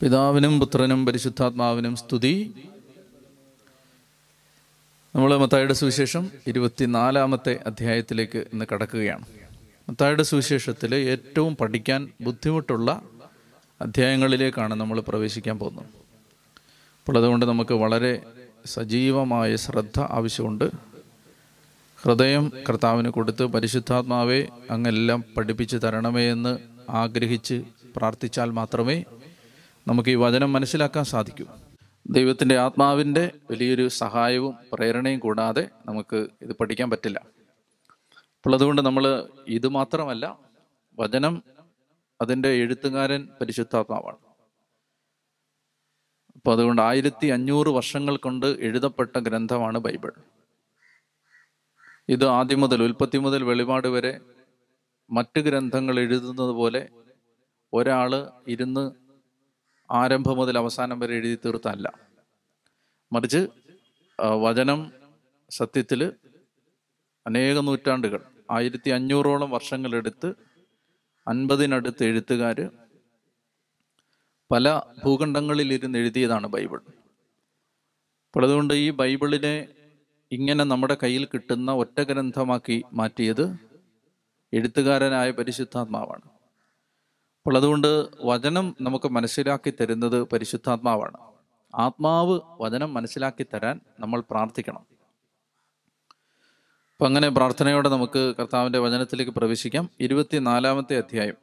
പിതാവിനും പുത്രനും പരിശുദ്ധാത്മാവിനും സ്തുതി. നമ്മൾ മത്തായുടെ സുവിശേഷം ഇരുപത്തിനാലാമത്തെ അധ്യായത്തിലേക്ക് ഇന്ന് കടക്കുകയാണ്. മത്തായുടെ സുവിശേഷത്തിൽ ഏറ്റവും പഠിക്കാൻ ബുദ്ധിമുട്ടുള്ള അധ്യായങ്ങളിലേക്കാണ് നമ്മൾ പ്രവേശിക്കാൻ പോകുന്നത്. അപ്പോൾ അതുകൊണ്ട് നമുക്ക് വളരെ സജീവമായ ശ്രദ്ധ ആവശ്യമുണ്ട്. ഹൃദയം കർത്താവിന് കൊടുത്ത് പരിശുദ്ധാത്മാവെ അങ്ങെല്ലാം പഠിപ്പിച്ച് തരണമേ എന്ന് ആഗ്രഹിച്ച് പ്രാർത്ഥിച്ചാൽ മാത്രമേ നമുക്ക് ഈ വചനം മനസ്സിലാക്കാൻ സാധിക്കും. ദൈവത്തിന്റെ ആത്മാവിന്റെ വലിയൊരു സഹായവും പ്രേരണയും കൂടാതെ നമുക്ക് ഇത് പഠിക്കാൻ പറ്റില്ല. അപ്പോൾ അതുകൊണ്ട് നമ്മൾ ഇത് മാത്രമല്ല വചനം അതിന്റെ എഴുത്തുകാരൻ പരിശുദ്ധാത്മാവാണ്. അപ്പോൾ അതുകൊണ്ട് ആയിരത്തി അഞ്ഞൂറ് വർഷങ്ങൾ കൊണ്ട് എഴുതപ്പെട്ട ഗ്രന്ഥമാണ് ബൈബിൾ. ഇത് ആദ്യം മുതൽ ഉൽപ്പത്തി മുതൽ വെളിപാട് വരെ മറ്റ് ഗ്രന്ഥങ്ങൾ എഴുതുന്നത് പോലെ ഒരാൾ ഇരുന്ന് ആരംഭം മുതൽ അവസാനം വരെ എഴുതി തീർത്തല്ല മറിച്ച് വചനം സത്യത്തിൽ അനേക നൂറ്റാണ്ടുകൾ ആയിരത്തി അഞ്ഞൂറോളം വർഷങ്ങളെടുത്ത് അൻപതിനടുത്ത് എഴുത്തുകാർ പല ഭൂഖണ്ഡങ്ങളിൽ ഇരുന്ന് എഴുതിയതാണ് ബൈബിൾ. അപ്പോൾ അതുകൊണ്ട് ഈ ബൈബിളിനെ ഇങ്ങനെ നമ്മുടെ കയ്യിൽ കിട്ടുന്ന ഒറ്റ ഗ്രന്ഥമാക്കി മാറ്റിയത് എഴുത്തുകാരനായ പരിശുദ്ധാത്മാവാണ്. അപ്പോൾ അതുകൊണ്ട് വചനം നമുക്ക് മനസ്സിലാക്കി തരുന്നത് പരിശുദ്ധാത്മാവാണ്. ആത്മാവ് വചനം മനസ്സിലാക്കി തരാൻ നമ്മൾ പ്രാർത്ഥിക്കണം. അപ്പം അങ്ങനെ പ്രാർത്ഥനയോടെ നമുക്ക് കർത്താവിന്റെ വചനത്തിലേക്ക് പ്രവേശിക്കാം. ഇരുപത്തിനാലാമത്തെ അധ്യായം.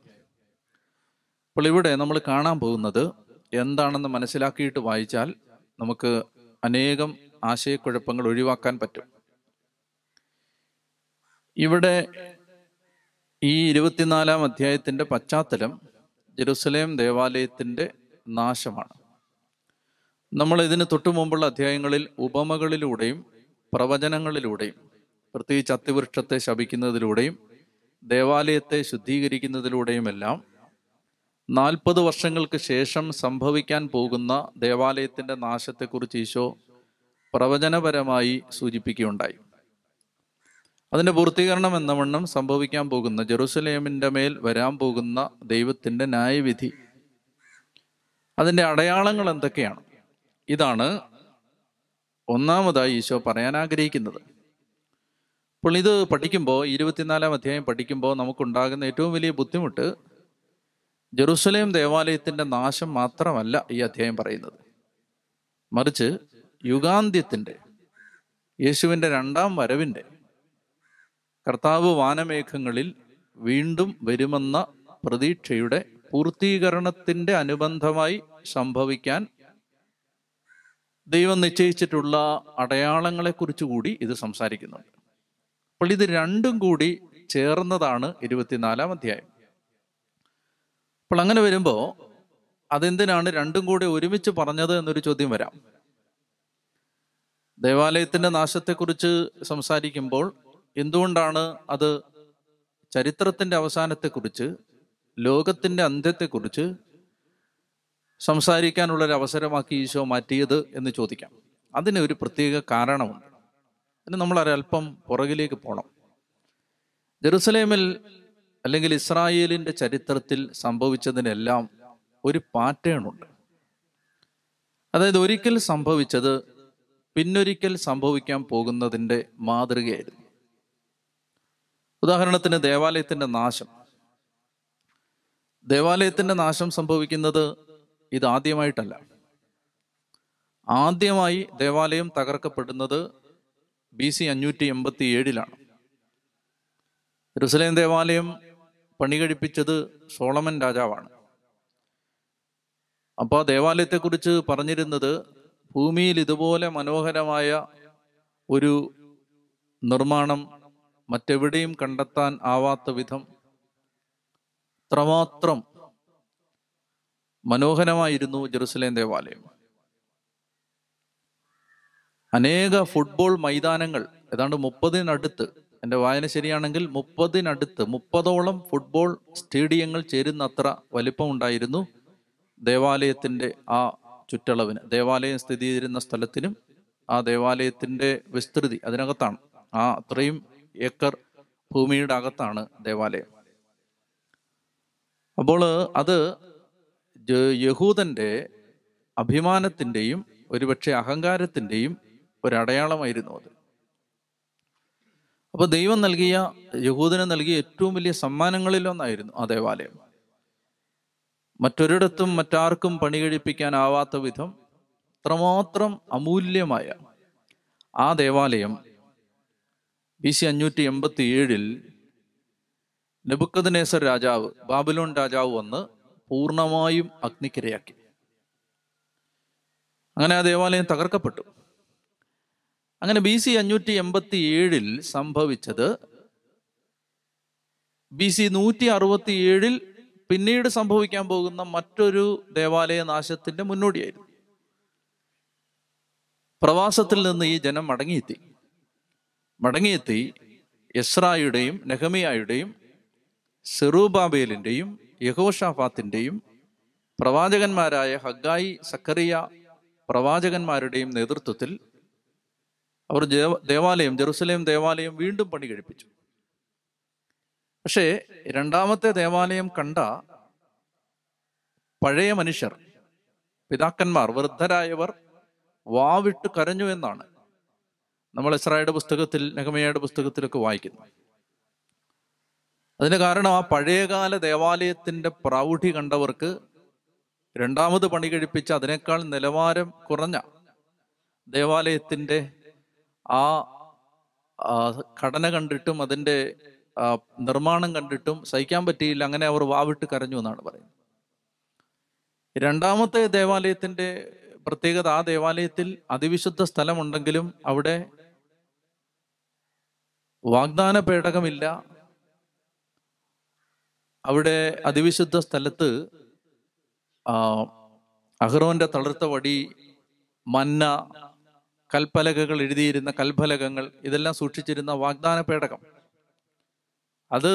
അപ്പോൾ ഇവിടെ നമ്മൾ കാണാൻ പോകുന്നത് എന്താണെന്ന് മനസ്സിലാക്കിയിട്ട് വായിച്ചാൽ നമുക്ക് അനേകം ആശയക്കുഴപ്പങ്ങൾ ഒഴിവാക്കാൻ പറ്റും. ഇവിടെ ഈ ഇരുപത്തിനാലാം അധ്യായത്തിന്റെ പശ്ചാത്തലം ജെറുസലേം ദേവാലയത്തിന്റെ നാശമാണ്. നമ്മൾ ഇതിന് തൊട്ടു മുമ്പുള്ള അധ്യായങ്ങളിൽ ഉപമകളിലൂടെയും പ്രവചനങ്ങളിലൂടെയും പ്രത്യേകിച്ച് അത്തിവൃക്ഷത്തെ ശപിക്കുന്നതിലൂടെയും ദേവാലയത്തെ ശുദ്ധീകരിക്കുന്നതിലൂടെയുമെല്ലാം നാൽപ്പത് വർഷങ്ങൾക്ക് ശേഷം സംഭവിക്കാൻ പോകുന്ന ദേവാലയത്തിന്റെ നാശത്തെക്കുറിച്ച് ഈശോ പ്രവചനപരമായി സൂചിപ്പിക്കുകയുണ്ടായി. അതിന്റെ പൂർത്തീകരണം എന്ന വണ്ണം സംഭവിക്കാൻ പോകുന്ന ജെറുസലേമിന്റെ മേൽ വരാൻ പോകുന്ന ദൈവത്തിന്റെ ന്യായവിധി. അതിന്റെ അടയാളങ്ങൾ എന്തൊക്കെയാണ്? ഇതാണ് ഒന്നാമതായി ഈശോ പറയാൻ ആഗ്രഹിക്കുന്നത്. അപ്പോൾ ഇത് പഠിക്കുമ്പോൾ ഇരുപത്തിനാലാം അധ്യായം പഠിക്കുമ്പോൾ നമുക്കുണ്ടാകുന്ന ഏറ്റവും വലിയ ബുദ്ധിമുട്ട് ജെറുസലേം ദേവാലയത്തിന്റെ നാശം മാത്രമല്ല ഈ അധ്യായം പറയുന്നത്. മറിച്ച് യുഗാന്ത്യത്തിന്റെ യേശുവിന്റെ രണ്ടാം വരവിന്റെ കർത്താവ് വാനമേഘങ്ങളിൽ വീണ്ടും വരുമെന്ന പ്രതീക്ഷയുടെ പൂർത്തീകരണത്തിന്റെ അനുബന്ധമായി സംഭവിക്കാൻ ദൈവം നിശ്ചയിച്ചിട്ടുള്ള അടയാളങ്ങളെക്കുറിച്ച് കൂടി ഇത് സംസാരിക്കുന്നുണ്ട്. അപ്പോൾ ഇത് രണ്ടും കൂടി ചേർന്നതാണ് ഇരുപത്തിനാലാം അധ്യായം. അപ്പോൾ അങ്ങനെ വരുമ്പോൾ അതെന്തിനാണ് രണ്ടും കൂടി ഒരുമിച്ച് പറഞ്ഞത് എന്നൊരു ചോദ്യം വരാം. ദേവാലയത്തിന്റെ നാശത്തെക്കുറിച്ച് സംസാരിക്കുമ്പോൾ എന്തുകൊണ്ടാണ് അത് ചരിത്രത്തിന്റെ അവസാനത്തെക്കുറിച്ച് ലോകത്തിന്റെ അന്ത്യത്തെക്കുറിച്ച് സംസാരിക്കാനുള്ള ഒരു അവസരമാക്കി ഈശോ മാറ്റിയത് എന്ന് ചോദിക്കാം. അതിന് ഒരു പ്രത്യേക കാരണമുണ്ട്. അതിന് നമ്മൾ ഒരല്പം പുറകിലേക്ക് പോകണം ജെറുസലേമിൽ അല്ലെങ്കിൽ ഇസ്രായേലിന്റെ ചരിത്രത്തിൽ സംഭവിച്ചതിനെല്ലാം ഒരു പാറ്റേൺ ഉണ്ട് അതായത് ഒരിക്കൽ സംഭവിച്ചത് പിന്നൊരിക്കൽ സംഭവിക്കാൻ പോകുന്നതിന്റെ മാതൃകയായിരുന്നു. ഉദാഹരണത്തിന് ദേവാലയത്തിന്റെ നാശം. ദേവാലയത്തിന്റെ നാശം സംഭവിക്കുന്നത് ഇത് ആദ്യമായിട്ടല്ല ആദ്യമായി ദേവാലയം തകർക്കപ്പെടുന്നത് ബി സി അഞ്ഞൂറ്റി എൺപത്തി ഏഴിലാണ് ജെറുസലേം ദേവാലയം പണി കഴിപ്പിച്ചത് സോളമൻ രാജാവാണ്. അപ്പോൾ ദേവാലയത്തെക്കുറിച്ച് പറഞ്ഞിരുന്നത് ഭൂമിയിൽ ഇതുപോലെ മനോഹരമായ ഒരു നിർമ്മാണം മറ്റെവിടെയും കണ്ടെത്താൻ ആവാത്ത വിധം അത്രമാത്രം മനോഹരമായിരുന്നു ജെറുസലേം ദേവാലയം. അനേക ഫുട്ബോൾ മൈതാനങ്ങൾ ഏതാണ്ട് മുപ്പതിനടുത്ത് എന്റെ വായന ശരിയാണെങ്കിൽ മുപ്പതിനടുത്ത് മുപ്പതോളം ഫുട്ബോൾ സ്റ്റേഡിയങ്ങൾ ചേരുന്നത്ര വലിപ്പമുണ്ടായിരുന്നു ദേവാലയത്തിന്റെ ആ ചുറ്റളവിന്. ദേവാലയം സ്ഥിതി ചെയ്തിരുന്ന സ്ഥലത്തിനും ആ ദേവാലയത്തിന്റെ വിസ്തൃതി അതിനകത്താണ്. ആ അത്രയും ഏക്കർ ഭൂമിയുടെ അകത്താണ് ദേവാലയം. അപ്പോൾ അത് യഹൂദന്റെ അഭിമാനത്തിന്റെയും ഒരുപക്ഷെ അഹങ്കാരത്തിന്റെയും ഒരടയാളമായിരുന്നു അത്. അപ്പൊ ദൈവം നൽകിയ യഹൂദന് നൽകിയ ഏറ്റവും വലിയ സമ്മാനങ്ങളിലൊന്നായിരുന്നു ആ ദേവാലയം. മറ്റൊരിടത്തും മറ്റാർക്കും പണി കഴിപ്പിക്കാനാവാത്ത വിധം അത്രമാത്രം അമൂല്യമായ ആ ദേവാലയം ബി സി അഞ്ഞൂറ്റി എൺപത്തി ഏഴിൽ നെബുക്കദ്നേസർ രാജാവ് ബാബിലോൺ രാജാവ് വന്ന് പൂർണമായും അഗ്നിക്കിരയാക്കി. അങ്ങനെ ആ ദേവാലയം തകർക്കപ്പെട്ടു. അങ്ങനെ ബി സി അഞ്ഞൂറ്റി എൺപത്തി ഏഴിൽ സംഭവിച്ചത് ബി സി നൂറ്റി അറുപത്തി ഏഴിൽ പിന്നീട് സംഭവിക്കാൻ പോകുന്ന മറ്റൊരു ദേവാലയ നാശത്തിന്റെ മുന്നോടിയായിരുന്നു. പ്രവാസത്തിൽ നിന്ന് ഈ ജനം മടങ്ങിയെത്തി. മടങ്ങിയെത്തി യസ്രായുടെയും നെഹമിയായുടെയും സെറൂബാബേലിന്റെയും യഹോഷാഫാത്തിന്റെയും പ്രവാചകന്മാരായ ഹഗായി സക്കറിയ പ്രവാചകന്മാരുടെയും നേതൃത്വത്തിൽ അവർ ദേവാലയം ജെറുസലേം ദേവാലയം വീണ്ടും പണി കഴിപ്പിച്ചു. പക്ഷേ രണ്ടാമത്തെ ദേവാലയം കണ്ട പഴയ മനുഷ്യർ പിതാക്കന്മാർ വൃദ്ധരായവർ വാവിട്ട് കരഞ്ഞു എന്നാണ്. നമ്മൾ ഇസ്രായുടെ പുസ്തകത്തിൽ നഗമയുടെ പുസ്തകത്തിലൊക്കെ വായിക്കുന്നു. അതിന് കാരണം ആ പഴയകാല ദേവാലയത്തിന്റെ പ്രൗഢി കണ്ടവർക്ക് രണ്ടാമത് പണി കഴിപ്പിച്ച അതിനേക്കാൾ നിലവാരം കുറഞ്ഞ ദേവാലയത്തിന്റെ ആ ഘടന കണ്ടിട്ടും അതിന്റെ നിർമ്മാണം കണ്ടിട്ടും സഹിക്കാൻ പറ്റിയില്ല. അങ്ങനെ അവർ വാവിട്ട് കരഞ്ഞു എന്നാണ് പറയുന്നത്. രണ്ടാമത്തെ ദേവാലയത്തിന്റെ പ്രത്യേകത ആ ദേവാലയത്തിൽ അതിവിശുദ്ധ സ്ഥലമുണ്ടെങ്കിലും അവിടെ വാഗ്ദാന പേടകമില്ല അവിടെ അതിവിശുദ്ധ സ്ഥലത്ത് അഹ്റോന്റെ തളർത്ത വടി മന്ന കൽപ്പലകകൾ എഴുതിയിരുന്ന കൽഫലകങ്ങൾ ഇതെല്ലാം സൂക്ഷിച്ചിരുന്ന വാഗ്ദാന പേടകം അത്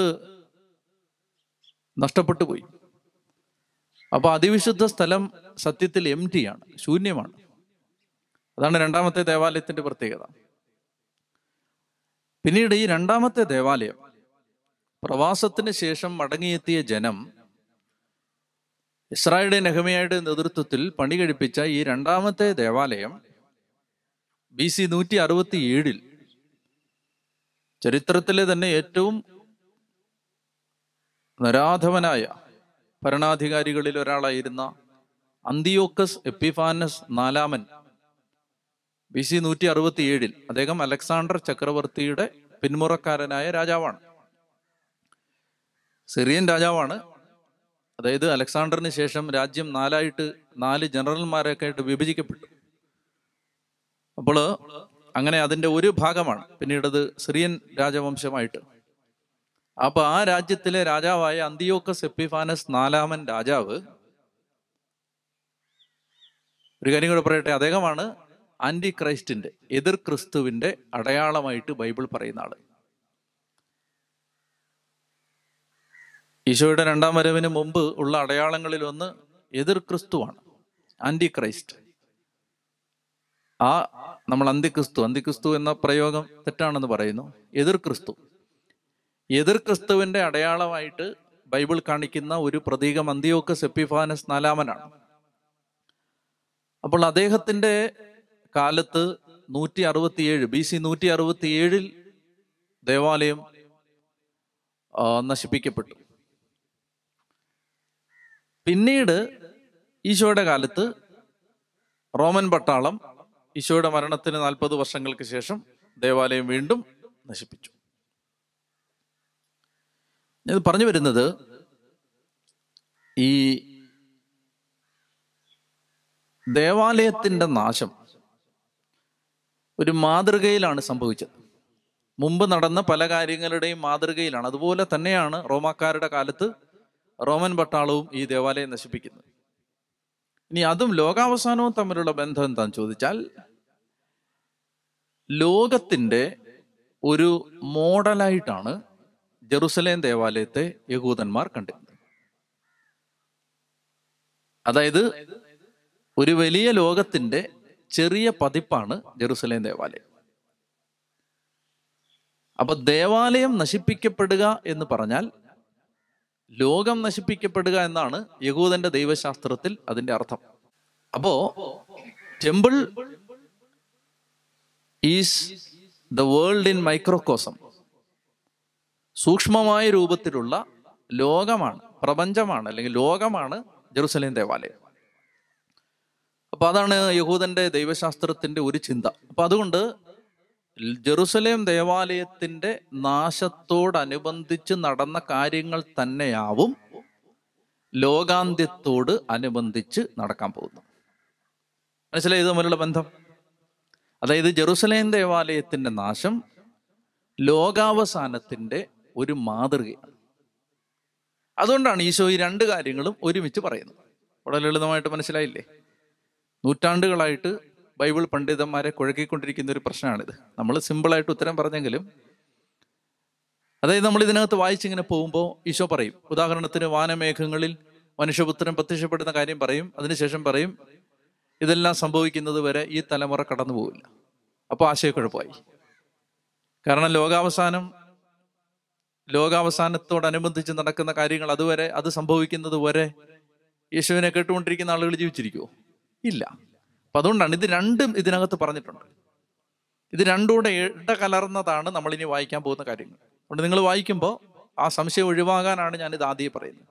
നഷ്ടപ്പെട്ടു പോയി അപ്പൊ അതിവിശുദ്ധ സ്ഥലം സത്യത്തിൽ എം ആണ് ശൂന്യമാണ്. അതാണ് രണ്ടാമത്തെ ദേവാലയത്തിന്റെ പ്രത്യേകത. പിന്നീട് ഈ രണ്ടാമത്തെ ദേവാലയം പ്രവാസത്തിന് ശേഷം മടങ്ങിയെത്തിയ ജനം ഇസ്രായേലിന്റെ നെഹമയുടെ നേതൃത്വത്തിൽ പണി കഴിപ്പിച്ച ഈ രണ്ടാമത്തെ ദേവാലയം ബി സി നൂറ്റി അറുപത്തി ഏഴിൽ ചരിത്രത്തിലെ തന്നെ ഏറ്റവും നരാധവനായ ഭരണാധികാരികളിൽ ഒരാളായിരുന്ന അന്തിയോക്കസ് എപ്പിഫാനസ് നാലാമൻ ബി സി നൂറ്റി അറുപത്തി ഏഴിൽ അദ്ദേഹം അലക്സാണ്ടർ ചക്രവർത്തിയുടെ പിന്മുറക്കാരനായ രാജാവാണ്. സിറിയൻ രാജാവാണ്. അതായത് അലക്സാണ്ടറിന് ശേഷം രാജ്യം നാലായിട്ട് നാല് ജനറൽമാരൊക്കെ ആയിട്ട് വിഭജിക്കപ്പെട്ടു. അപ്പോൾ അങ്ങനെ അതിന്റെ ഒരു ഭാഗമാണ് പിന്നീട് അത് സിറിയൻ രാജവംശമായിട്ട്. അപ്പൊ ആ രാജ്യത്തിലെ രാജാവായ അന്തിയോക്കസ് എപ്പിഫാനസ് നാലാമൻ രാജാവ്. ഒരു കാര്യം കൂടെ പറയട്ടെ അദ്ദേഹമാണ് ആന്റി ക്രൈസ്റ്റിന്റെ എതിർ ക്രിസ്തുവിന്റെ അടയാളമായിട്ട് ബൈബിൾ പറയുന്ന ആൾ. ഈശോയുടെ രണ്ടാം വരവിന് മുമ്പ് ഉള്ള അടയാളങ്ങളിൽ ഒന്ന് എതിർ ക്രിസ്തുവാണ് ആന്റി ക്രൈസ്റ്റ് ആ നമ്മൾ അന്തിക്രിസ്തു അന്തിക്രിസ്തു എന്ന പ്രയോഗം തെറ്റാണെന്ന് പറയുന്നു എതിർ ക്രിസ്തു. എതിർ ക്രിസ്തുവിന്റെ അടയാളമായിട്ട് ബൈബിൾ കാണിക്കുന്ന ഒരു പ്രതീകം അന്തിയോക്കസ് എപ്പിഫാനസ് നാലാമനാണ്. അപ്പോൾ അദ്ദേഹത്തിന്റെ കാലത്ത് നൂറ്റി അറുപത്തിയേഴ് ബി സി നൂറ്റി അറുപത്തിയേഴിൽ ദേവാലയം നശിപ്പിക്കപ്പെട്ടു. പിന്നീട് ഈശോയുടെ കാലത്ത് റോമൻ പട്ടാളം ഈശോയുടെ മരണത്തിന് നാൽപ്പത് വർഷങ്ങൾക്ക് ശേഷം ദേവാലയം വീണ്ടും നശിപ്പിച്ചു. ഇത് പറഞ്ഞു വരുന്നത് ഈ ദേവാലയത്തിന്റെ നാശം ഒരു മാതൃകയിലാണ് സംഭവിച്ചത്. മുമ്പ് നടന്ന പല കാര്യങ്ങളുടെയും മാതൃകയിലാണ്. അതുപോലെ തന്നെയാണ് റോമാക്കാരുടെ കാലത്ത് റോമൻ പട്ടാളവും ഈ ദേവാലയം നശിപ്പിക്കുന്നത്. ഇനി അതും ലോകാവസാനവും തമ്മിലുള്ള ബന്ധം എന്താന്ന് ചോദിച്ചാൽ ലോകത്തിന്റെ ഒരു മോഡലായിട്ടാണ് ജെറുസലേം ദേവാലയത്തെ യഹൂദന്മാർ കണ്ടിരുന്നത്. അതായത് ഒരു വലിയ ലോകത്തിന്റെ ചെറിയ പതിപ്പാണ് ജെറുസലേം ദേവാലയം. അപ്പൊ ദേവാലയം നശിപ്പിക്കപ്പെടുക എന്ന് പറഞ്ഞാൽ ലോകം നശിപ്പിക്കപ്പെടുക എന്നാണ് യഹൂദന്റെ ദൈവശാസ്ത്രത്തിൽ അതിന്റെ അർത്ഥം. അപ്പോ temple is the world in microcosm. സൂക്ഷ്മമായ രൂപത്തിലുള്ള ലോകമാണ് പ്രപഞ്ചമാണ് അല്ലെങ്കിൽ ലോകമാണ് ജെറുസലേം ദേവാലയം. അപ്പൊ അതാണ് യഹൂദന്റെ ദൈവശാസ്ത്രത്തിന്റെ ഒരു ചിന്ത. അപ്പൊ അതുകൊണ്ട് ജെറുസലേം ദേവാലയത്തിന്റെ നാശത്തോടനുബന്ധിച്ച് നടന്ന കാര്യങ്ങൾ തന്നെയാവും ലോകാന്ത്യത്തോട് അനുബന്ധിച്ച് നടക്കാൻ പോകുന്നത്. മനസ്സിലായി തമ്മിലുള്ള ബന്ധം? അതായത് ജെറുസലേം ദേവാലയത്തിന്റെ നാശം ലോകാവസാനത്തിന്റെ ഒരു മാതൃകയാണ്. അതുകൊണ്ടാണ് ഈശോ ഈ രണ്ട് കാര്യങ്ങളും ഒരുമിച്ച് പറയുന്നത്. വളരെ ലളിതമായിട്ട് മനസ്സിലായില്ലേ? നൂറ്റാണ്ടുകളായിട്ട് ബൈബിൾ പണ്ഡിതന്മാരെ കുഴക്കിക്കൊണ്ടിരിക്കുന്ന ഒരു പ്രശ്നമാണിത്. നമ്മൾ സിമ്പിളായിട്ട് ഉത്തരം പറഞ്ഞെങ്കിലും അതായത് നമ്മൾ ഇതിനകത്ത് വായിച്ചിങ്ങനെ പോകുമ്പോൾ ഈശോ പറയും ഉദാഹരണത്തിന് വാനമേഘങ്ങളിൽ മനുഷ്യപുത്രൻ പ്രത്യക്ഷപ്പെടുന്ന കാര്യം പറയും അതിനുശേഷം പറയും ഇതെല്ലാം സംഭവിക്കുന്നത് വരെ ഈ തലമുറ കടന്നു പോവില്ല. അപ്പോൾ ആശയക്കുഴപ്പമായി. കാരണം ലോകാവസാനം ലോകാവസാനത്തോടനുബന്ധിച്ച് നടക്കുന്ന കാര്യങ്ങൾ അതുവരെ അത് സംഭവിക്കുന്നത് വരെ യേശുവിനെ കേട്ടുകൊണ്ടിരിക്കുന്ന ആളുകൾ ജീവിച്ചിരിക്കുമോ ഇല്ല. അപ്പൊ അതുകൊണ്ടാണ് ഇത് രണ്ടും ഇതിനകത്ത് പറഞ്ഞിട്ടുണ്ട്. ഇത് രണ്ടുകൂടെ ഇട കലർന്നതാണ് നമ്മൾ ഇനി വായിക്കാൻ പോകുന്ന കാര്യങ്ങൾ. അതുകൊണ്ട് നിങ്ങൾ വായിക്കുമ്പോൾ ആ സംശയം ഒഴിവാകാനാണ് ഞാൻ ഇത് ആദ്യം പറയുന്നത്.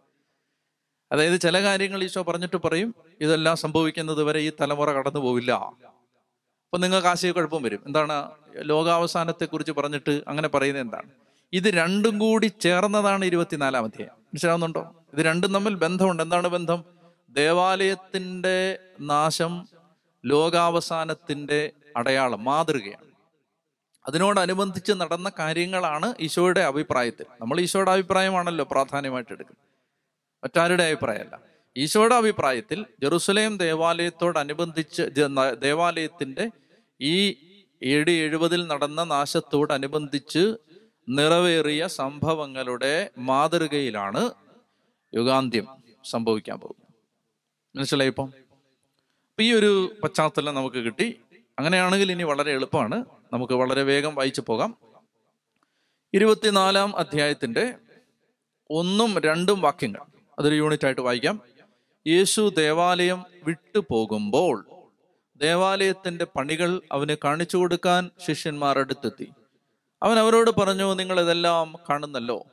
അതായത് ചില കാര്യങ്ങൾ ഈശോ പറഞ്ഞിട്ട് പറയും ഇതെല്ലാം സംഭവിക്കുന്നത് വരെ ഈ തലമുറ കടന്നു പോവില്ല. അപ്പൊ നിങ്ങൾക്ക് ആശയക്കുഴപ്പം വരും. എന്താണ്? ലോകാവസാനത്തെ കുറിച്ച് പറഞ്ഞിട്ട് അങ്ങനെ പറയുന്നത് എന്താണ്? ഇത് രണ്ടും കൂടി ചേർന്നതാണ് ഇരുപത്തിനാലാം അധ്യായം. മനസ്സിലാവുന്നുണ്ടോ? ഇത് രണ്ടും തമ്മിൽ ബന്ധമുണ്ട്. എന്താണ് ബന്ധം? ദേവാലയത്തിന്റെ നാശം ലോകാവസാനത്തിന്റെ അടയാളം മാതൃകയാണ്. അതിനോടനുബന്ധിച്ച് നടന്ന കാര്യങ്ങളാണ് ഈശോയുടെ അഭിപ്രായത്തിൽ. നമ്മൾ ഈശോയുടെ അഭിപ്രായമാണല്ലോ പ്രാധാന്യമായിട്ട് എടുക്കുന്നത്. മറ്റാരുടെ അഭിപ്രായമല്ല. ഈശോയുടെ അഭിപ്രായത്തിൽ ജെറുസലേം ദേവാലയത്തോടനുബന്ധിച്ച് ദേവാലയത്തിന്റെ ഈ എ എഴുപതിൽ നടന്ന നാശത്തോടനുബന്ധിച്ച് നിറവേറിയ സംഭവങ്ങളുടെ മാതൃകയിലാണ് യുഗാന്ത്യം സംഭവിക്കാൻ പോകുന്നത്. മനസ്സിലായി ഇപ്പം? ഈ ഒരു പശ്ചാത്തലം നമുക്ക് കിട്ടി. അങ്ങനെയാണെങ്കിൽ ഇനി വളരെ എളുപ്പമാണ്. നമുക്ക് വളരെ വേഗം വായിച്ചു പോകാം. ഇരുപത്തിനാലാം അധ്യായത്തിന്റെ ഒന്നും രണ്ടും വാക്യങ്ങൾ. അതൊരു യൂണിറ്റ് ആയിട്ട് വായിക്കാം. യേശു ദേവാലയം വിട്ടു പോകുമ്പോൾ ദേവാലയത്തിന്റെ പണികൾ അവന് കാണിച്ചു കൊടുക്കാൻ ശിഷ്യന്മാർ അടുത്തെത്തി. അവൻ അവരോട് പറഞ്ഞു നിങ്ങൾ ഇതെല്ലാം കാണുന്നല്ലോ.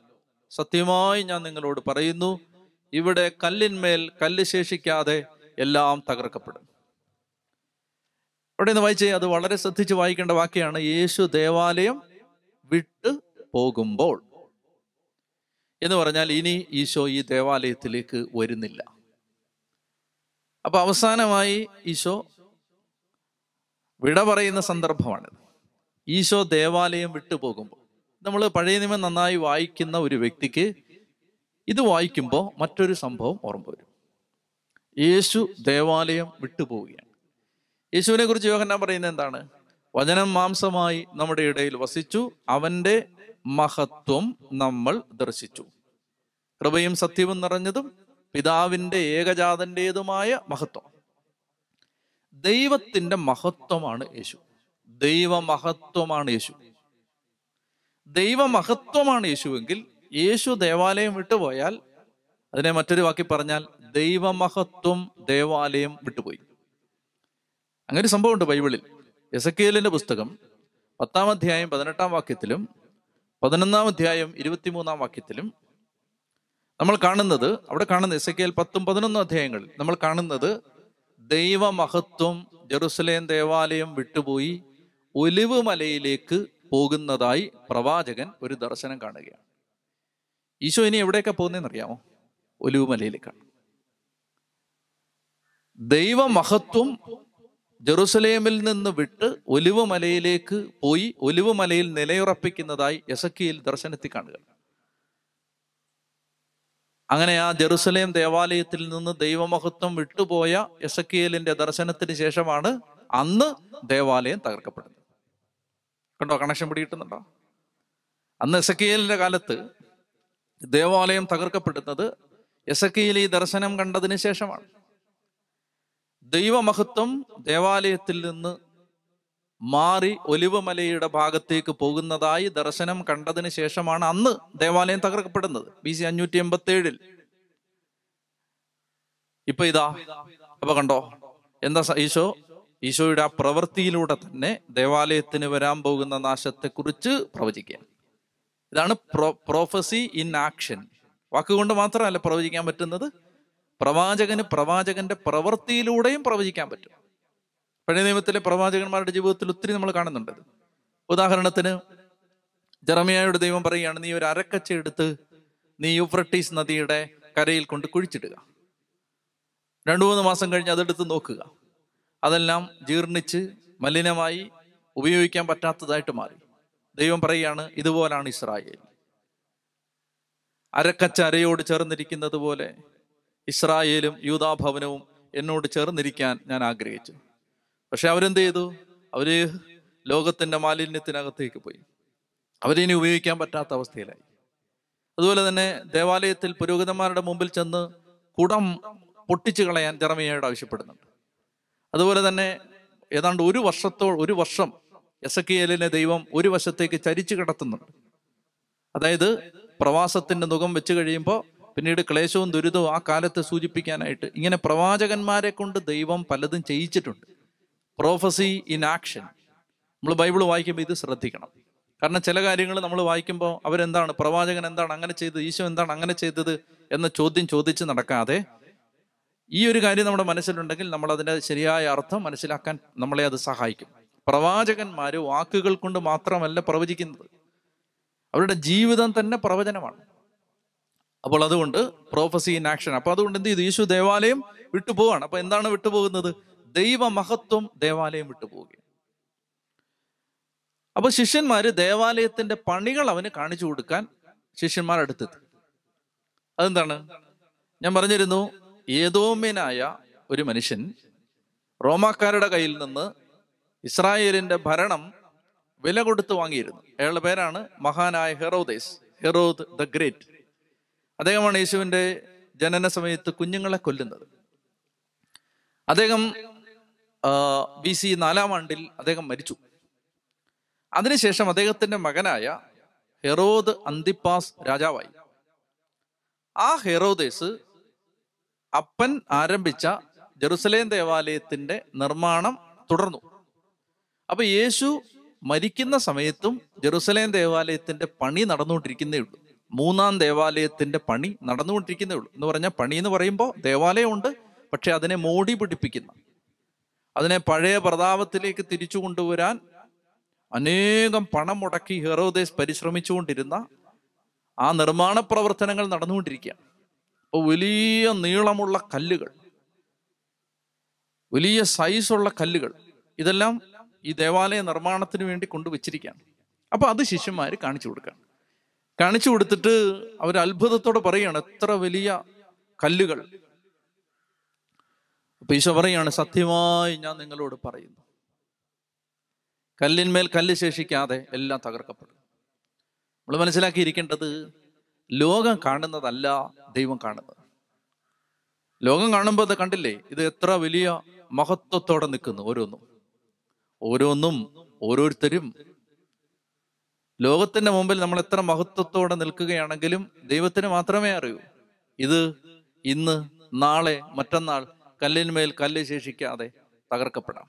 സത്യമായി ഞാൻ നിങ്ങളോട് പറയുന്നു. ഇവിടെ കല്ലിന്മേൽ കല്ല് ശേഷിക്കാതെ എല്ലാം തകർക്കപ്പെടും. അവിടെ നിന്ന് വായിച്ചേ? അത് വളരെ ശ്രദ്ധിച്ച് വായിക്കേണ്ട വാക്യാണ് യേശു ദേവാലയം വിട്ട് പോകുമ്പോൾ. എന്ന് പറഞ്ഞാൽ ഇനി ഈശോ ഈ ദേവാലയത്തിലേക്ക് വരുന്നില്ല. അപ്പൊ അവസാനമായി ഈശോ വിട പറയുന്ന സന്ദർഭമാണ് ഈശോ ദേവാലയം വിട്ടു പോകുമ്പോൾ. നമ്മൾ പഴയ നിയമം നന്നായി വായിക്കുന്ന ഒരു വ്യക്തിക്ക് ഇത് വായിക്കുമ്പോൾ മറ്റൊരു സംഭവം ഓർമ്മ വരും. യേശു ദേവാലയം വിട്ടുപോവുകയാണ്. യേശുവിനെ കുറിച്ച് യോഹന്നാൻ പറയുന്നത് എന്താണ്? വചനം മാംസമായി നമ്മുടെ ഇടയിൽ വസിച്ചു അവന്റെ മഹത്വം നമ്മൾ ദർശിച്ചു. കൃപയും സത്യവും നിറഞ്ഞതും പിതാവിന്റെ ഏകജാതന്റേതുമായ മഹത്വം. ദൈവത്തിന്റെ മഹത്വമാണ് യേശു. ദൈവമഹത്വമാണ് യേശു. ദൈവമഹത്വമാണ് യേശുവെങ്കിൽ യേശു ദേവാലയം വിട്ടുപോയാൽ അതിനെ മറ്റൊരു വാക്കി പറഞ്ഞാൽ ദൈവമഹത്വം ദേവാലയം വിട്ടുപോയി. അങ്ങനെ ഒരു സംഭവമുണ്ട് ബൈബിളിൽ. എസക്കേലിന്റെ പുസ്തകം പത്താം അധ്യായം പതിനെട്ടാം വാക്യത്തിലും പതിനൊന്നാം അധ്യായം ഇരുപത്തിമൂന്നാം വാക്യത്തിലും നമ്മൾ കാണുന്നത് അവിടെ കാണുന്ന എസക്കേൽ പത്തും പതിനൊന്നും അധ്യായങ്ങളിൽ നമ്മൾ കാണുന്നത് ദൈവമഹത്വം ജെറുസലേം ദേവാലയം വിട്ടുപോയി ഒലിവ് മലയിലേക്ക് പോകുന്നതായി പ്രവാചകൻ ഒരു ദർശനം കാണുകയാണ്. ഈശോ ഇനി എവിടെയൊക്കെ പോകുന്നതെന്ന് അറിയാമോ ഒലിവ് മലയിലേക്കാണ് ദൈവമഹത്വം ജെറുസലേമിൽ നിന്ന് വിട്ട് ഒലിവുമലയിലേക്ക് പോയി ഒലിവുമലയിൽ നിലയുറപ്പിക്കുന്നതായി എസക്കിയിൽ ദർശനത്തിൽ കാണുക അങ്ങനെ ആ ജെറുസലേം ദേവാലയത്തിൽ നിന്ന് ദൈവമഹത്വം വിട്ടുപോയ എസക്കിയലിന്റെ ദർശനത്തിന് ശേഷമാണ് അന്ന് ദേവാലയം തകർക്കപ്പെടുന്നത്. കണ്ടോ കണക്ഷൻ പിടികിട്ടുന്നുണ്ടോ? അന്ന് എസക്കിയലിന്റെ കാലത്ത് ദേവാലയം തകർക്കപ്പെടുന്നത് എസക്കിയിൽ ഈ ദർശനം കണ്ടതിന് ശേഷമാണ്. ദൈവമഹത്വം ദേവാലയത്തിൽ നിന്ന് മാറി ഒലിവമലയുടെ ഭാഗത്തേക്ക് പോകുന്നതായി ദർശനം കണ്ടതിന് ശേഷമാണ് അന്ന് ദേവാലയം തകർക്കപ്പെടുന്നത്. ബി സി അഞ്ഞൂറ്റി എൺപത്തി ഏഴിൽ ഇപ്പൊ ഇതാ അപ്പൊ കണ്ടോ? എന്താ ഈശോ? ഈശോയുടെ ആ പ്രവൃത്തിയിലൂടെ തന്നെ ദേവാലയത്തിന് വരാൻ പോകുന്ന നാശത്തെക്കുറിച്ച് പ്രവചിക്കുക ഇതാണ് പ്രോ പ്രോഫസി ഇൻ ആക്ഷൻ വാക്കുകൊണ്ട് മാത്രമല്ല പ്രവചിക്കാൻ പറ്റുന്നത്. പ്രവാചകന് പ്രവാചകന്റെ പ്രവൃത്തിയിലൂടെയും പ്രവചിക്കാൻ പറ്റും. പഴയ നിയമത്തിലെ പ്രവാചകന്മാരുടെ ജീവിതത്തിൽ ഒത്തിരി നമ്മൾ കാണുന്നുണ്ട്. ഉദാഹരണത്തിന് ജറമിയായുടെ ദൈവം പറയുകയാണ് നീ ഒരു അരക്കച്ച എടുത്ത് നീ യൂഫ്രട്ടീസ് നദിയുടെ കരയിൽ കൊണ്ട് കുഴിച്ചിടുക. രണ്ടു മൂന്ന് മാസം കഴിഞ്ഞ് അതെടുത്ത് നോക്കുക. അതെല്ലാം ജീർണിച്ച് മലിനമായി ഉപയോഗിക്കാൻ പറ്റാത്തതായിട്ട് മാറി. ദൈവം പറയുകയാണ് ഇതുപോലാണ് ഇസ്രായേൽ. അരക്കച്ചരയോട് ചേർന്നിരിക്കുന്നത് പോലെ ഇസ്രായേലും യൂതാഭവനവും എന്നോട് ചേർന്നിരിക്കാൻ ഞാൻ ആഗ്രഹിച്ചു. പക്ഷെ അവരെന്ത് ചെയ്തു? അവർ ലോകത്തിന്റെ മാലിന്യത്തിനകത്തേക്ക് പോയി. അവരിനി ഉപയോഗിക്കാൻ പറ്റാത്ത അവസ്ഥയിലായി. അതുപോലെ തന്നെ ദേവാലയത്തിൽ പുരോഹിതന്മാരുടെ മുമ്പിൽ ചെന്ന് കുടം പൊട്ടിച്ചു കളയാൻ ജെറമിയയോട് ആവശ്യപ്പെടുന്നുണ്ട്. അതുപോലെ തന്നെ ഏതാണ്ട് ഒരു വർഷത്തോ ഒരു വർഷം എസ് എ ദൈവം ഒരു വശത്തേക്ക് ചരിച്ചു കിടത്തുന്നുണ്ട്. അതായത് പ്രവാസത്തിന്റെ മുഖം വെച്ച് കഴിയുമ്പോൾ പിന്നീട് ക്ലേശവും ദുരിതവും ആ കാലത്തെ സൂചിപ്പിക്കാനായിട്ട് ഇങ്ങനെ പ്രവാചകന്മാരെ കൊണ്ട് ദൈവം പലതും ചെയ്യിച്ചിട്ടുണ്ട്. പ്രോഫസി ഇൻ ആക്ഷൻ നമ്മൾ ബൈബിൾ വായിക്കുമ്പോൾ ഇത് ശ്രദ്ധിക്കണം. കാരണം ചില കാര്യങ്ങൾ നമ്മൾ വായിക്കുമ്പോൾ അവരെന്താണ് പ്രവാചകൻ എന്താണ് അങ്ങനെ ചെയ്തത് ഈശോ എന്താണ് അങ്ങനെ ചെയ്തത് എന്ന ചോദ്യം ചോദിച്ച് നടക്കാതെ ഈ ഒരു കാര്യം നമ്മുടെ മനസ്സിലുണ്ടെങ്കിൽ നമ്മൾ അതിന്റെ ശരിയായ അർത്ഥം മനസ്സിലാക്കാൻ നമ്മളെ അത് സഹായിക്കും. പ്രവാചകന്മാര് വാക്കുകൾ കൊണ്ട് മാത്രമല്ല പ്രവചിക്കുന്നത്. അവരുടെ ജീവിതം തന്നെ പ്രവചനമാണ്. അപ്പോൾ അതുകൊണ്ട് പ്രോഫസി ഇൻ ആക്ഷൻ അപ്പൊ അതുകൊണ്ട് എന്ത് ചെയ്തു? യേശു ദേവാലയം വിട്ടുപോവാണ് അപ്പൊ എന്താണ് വിട്ടുപോകുന്നത് ദൈവ ദൈവമഹത്വം ദേവാലയം വിട്ടുപോവുകയാണ് അപ്പൊ ശിഷ്യന്മാര് ദേവാലയത്തിന്റെ പണികൾ അവന് കാണിച്ചു കൊടുക്കാൻ ശിഷ്യന്മാർ അടുത്തെത്തി. അതെന്താണ്? ഞാൻ പറഞ്ഞിരുന്നു ഏതോമ്യനായ ഒരു മനുഷ്യൻ റോമാക്കാരുടെ കയ്യിൽ നിന്ന് ഇസ്രായേലിന്റെ ഭരണം വില കൊടുത്ത് വാങ്ങിയിരുന്നു. അയാളുടെ പേരാണ് മഹാനായ ഹെറോദേസ് ഹെറോദ് ദ ഗ്രേറ്റ്. അദ്ദേഹമാണ് യേശുവിന്റെ ജനന സമയത്ത് കുഞ്ഞുങ്ങളെ കൊല്ലുന്നത്. അദ്ദേഹം ബി സി നാലാം ആണ്ടിൽ അദ്ദേഹം മരിച്ചു. അതിനുശേഷം അദ്ദേഹത്തിന്റെ മകനായ ഹെറോദ് അന്തിപ്പാസ് രാജാവായി. ആ ഹെറോദേസ് അപ്പൻ ആരംഭിച്ച ജെറുസലേം ദേവാലയത്തിന്റെ നിർമ്മാണം തുടർന്നു. അപ്പൊ യേശു മരിക്കുന്ന സമയത്തും ജെറുസലേം ദേവാലയത്തിന്റെ പണി നടന്നുകൊണ്ടിരിക്കുന്നേ ഉള്ളൂ. മൂന്നാം ദേവാലയത്തിന്റെ പണി നടന്നുകൊണ്ടിരിക്കുന്നേ ഉള്ളൂ. എന്ന് പറഞ്ഞാൽ പണി എന്ന് പറയുമ്പോൾ ദേവാലയമുണ്ട് പക്ഷെ അതിനെ മോടി പിടിപ്പിക്കുന്ന അതിനെ പഴയ പ്രതാപത്തിലേക്ക് തിരിച്ചു കൊണ്ടുവരാൻ അനേകം പണം മുടക്കി ഹെറോദേശ് പരിശ്രമിച്ചുകൊണ്ടിരുന്ന ആ നിർമ്മാണ പ്രവർത്തനങ്ങൾ നടന്നുകൊണ്ടിരിക്കുകയാണ്. അപ്പോൾ വലിയ നീളമുള്ള കല്ലുകൾ വലിയ സൈസുള്ള കല്ലുകൾ ഇതെല്ലാം ഈ ദേവാലയ നിർമ്മാണത്തിന് വേണ്ടി കൊണ്ടുവച്ചിരിക്കുകയാണ്. അപ്പൊ അത് ശിഷ്യന്മാര് കാണിച്ചു കൊടുക്കുകയാണ് കാണിച്ചു കൊടുത്തിട്ട് അവർ അത്ഭുതത്തോടെ പറയാണ് എത്ര വലിയ കല്ലുകൾ. അപ്പൊ ഈശോ പറയാണ് സത്യമായി ഞാൻ നിങ്ങളോട് പറയുന്നു. കല്ലിന്മേൽ കല്ല് ശേഷിക്കാതെ എല്ലാം തകർക്കപ്പെടും. നമ്മൾ മനസ്സിലാക്കിയിരിക്കേണ്ടത് ലോകം കാണുന്നതല്ല ദൈവം കാണുന്നത്. ലോകം കാണുമ്പോൾ അത് കണ്ടില്ലേ? ഇത് എത്ര വലിയ മഹത്വത്തോടെ നിൽക്കുന്നു ഓരോന്നും. ഓരോന്നും ഓരോരുത്തരും ലോകത്തിന്റെ മുമ്പിൽ നമ്മൾ എത്ര മഹത്വത്തോടെ നിൽക്കുകയാണെങ്കിലും ദൈവത്തിന് മാത്രമേ അറിയൂ. ഇത് ഇന്ന് നാളെ മറ്റന്നാൾ കല്ലിന്മേൽ കല്ല് ശേഷിക്കാതെ തകർക്കപ്പെടാം.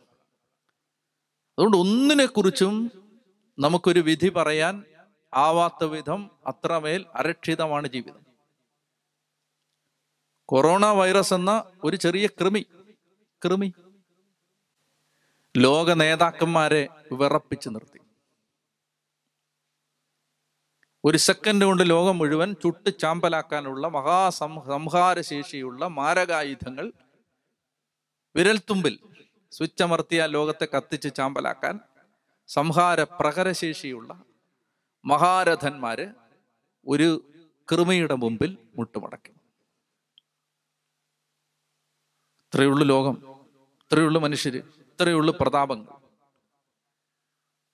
അതുകൊണ്ട് ഒന്നിനെ കുറിച്ചും നമുക്കൊരു വിധി പറയാൻ ആവാത്ത വിധം അത്രമേൽ അരക്ഷിതമാണ് ജീവിതം. കൊറോണ വൈറസ് എന്ന ഒരു ചെറിയ കൃമി. കൃമി. ലോക നേതാക്കന്മാരെ വിറപ്പിച്ചു നിർത്തി. ഒരു സെക്കൻഡ് കൊണ്ട് ലോകം മുഴുവൻ ചുട്ട് ചാമ്പലാക്കാനുള്ള മഹാസം സംഹാരശേഷിയുള്ള മാരകായുധങ്ങൾ വിരൽത്തുമ്പിൽ സ്വിച്ച് അമർത്തിയ ലോകത്തെ കത്തിച്ച് ചാമ്പലാക്കാൻ സംഹാര പ്രഹരശേഷിയുള്ള മഹാരഥന്മാര് ഒരു കൃമിയുടെ മുമ്പിൽ മുട്ടുമടക്കി. ഇത്രയുള്ളു ലോകം. ഇത്രയുള്ളു മനുഷ്യര്. ഇത്രയുള്ളു പ്രതാപങ്ങൾ.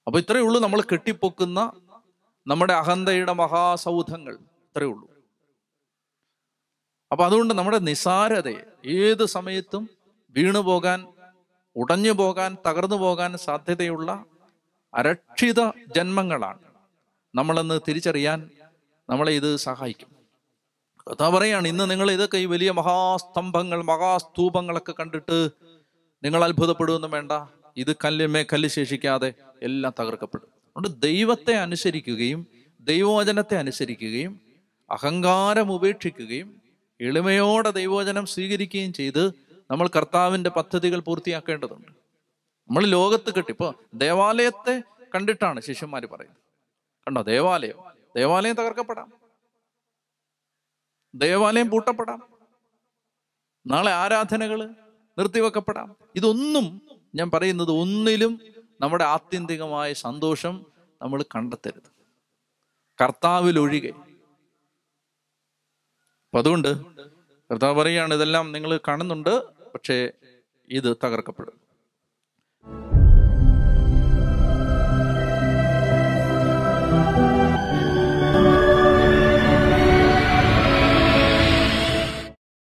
അപ്പൊ ഇത്രയേ ഉള്ളൂ നമ്മൾ കെട്ടിപ്പൊക്കുന്ന നമ്മുടെ അഹന്തയുടെ മഹാസൗധങ്ങൾ. ഇത്രയേ ഉള്ളൂ. അപ്പൊ അതുകൊണ്ട് നമ്മുടെ നിസാരതയെ ഏത് സമയത്തും വീണു പോകാൻ ഉടഞ്ഞു പോകാൻ തകർന്നു പോകാൻ സാധ്യതയുള്ള അരക്ഷിത ജന്മങ്ങളാണ്. നമ്മളെന്ന് തിരിച്ചറിയാൻ നമ്മളെ ഇത് സഹായിക്കും. കഥ പറയാണ് ഇന്ന് നിങ്ങൾ ഇതൊക്കെ ഈ വലിയ മഹാസ്തംഭങ്ങൾ മഹാസ്തൂപങ്ങളൊക്കെ കണ്ടിട്ട് നിങ്ങൾ അത്ഭുതപ്പെടുമെന്നും വേണ്ട. ഇത് കല്ലുമേ കല്ല് ശേഷിക്കാതെ എല്ലാം തകർക്കപ്പെടും. അതുകൊണ്ട് ദൈവത്തെ അനുസരിക്കുകയും ദൈവവചനത്തെ അനുസരിക്കുകയും അഹങ്കാരം ഉപേക്ഷിക്കുകയും എളിമയോടെ ദൈവവചനം സ്വീകരിക്കുകയും ചെയ്ത് നമ്മൾ കർത്താവിന്റെ പദ്ധതികൾ പൂർത്തിയാക്കേണ്ടതുണ്ട്. നമ്മൾ ലോകത്ത് കിട്ടി ഇപ്പൊ ദേവാലയത്തെ കണ്ടിട്ടാണ് ശിഷ്യന്മാർ പറയുന്നത്. കണ്ടോ? ദേവാലയം. ദേവാലയം തകർക്കപ്പെടാം. ദേവാലയം പൂട്ടപ്പെടാം. നാളെ ആരാധനകൾ നിർത്തിവെക്കപ്പെടാം. ഇതൊന്നും ഞാൻ പറയുന്നത് ഒന്നിലും നമ്മുടെ ആത്യന്തികമായ സന്തോഷം നമ്മൾ കണ്ടെത്തരുത്. കർത്താവിലൊഴികെ. അപ്പൊ അതുകൊണ്ട് കർത്താവ് പറയുകയാണ് ഇതെല്ലാം നിങ്ങൾ കാണുന്നുണ്ട് പക്ഷേ ഇത് തകർക്കപ്പെടും.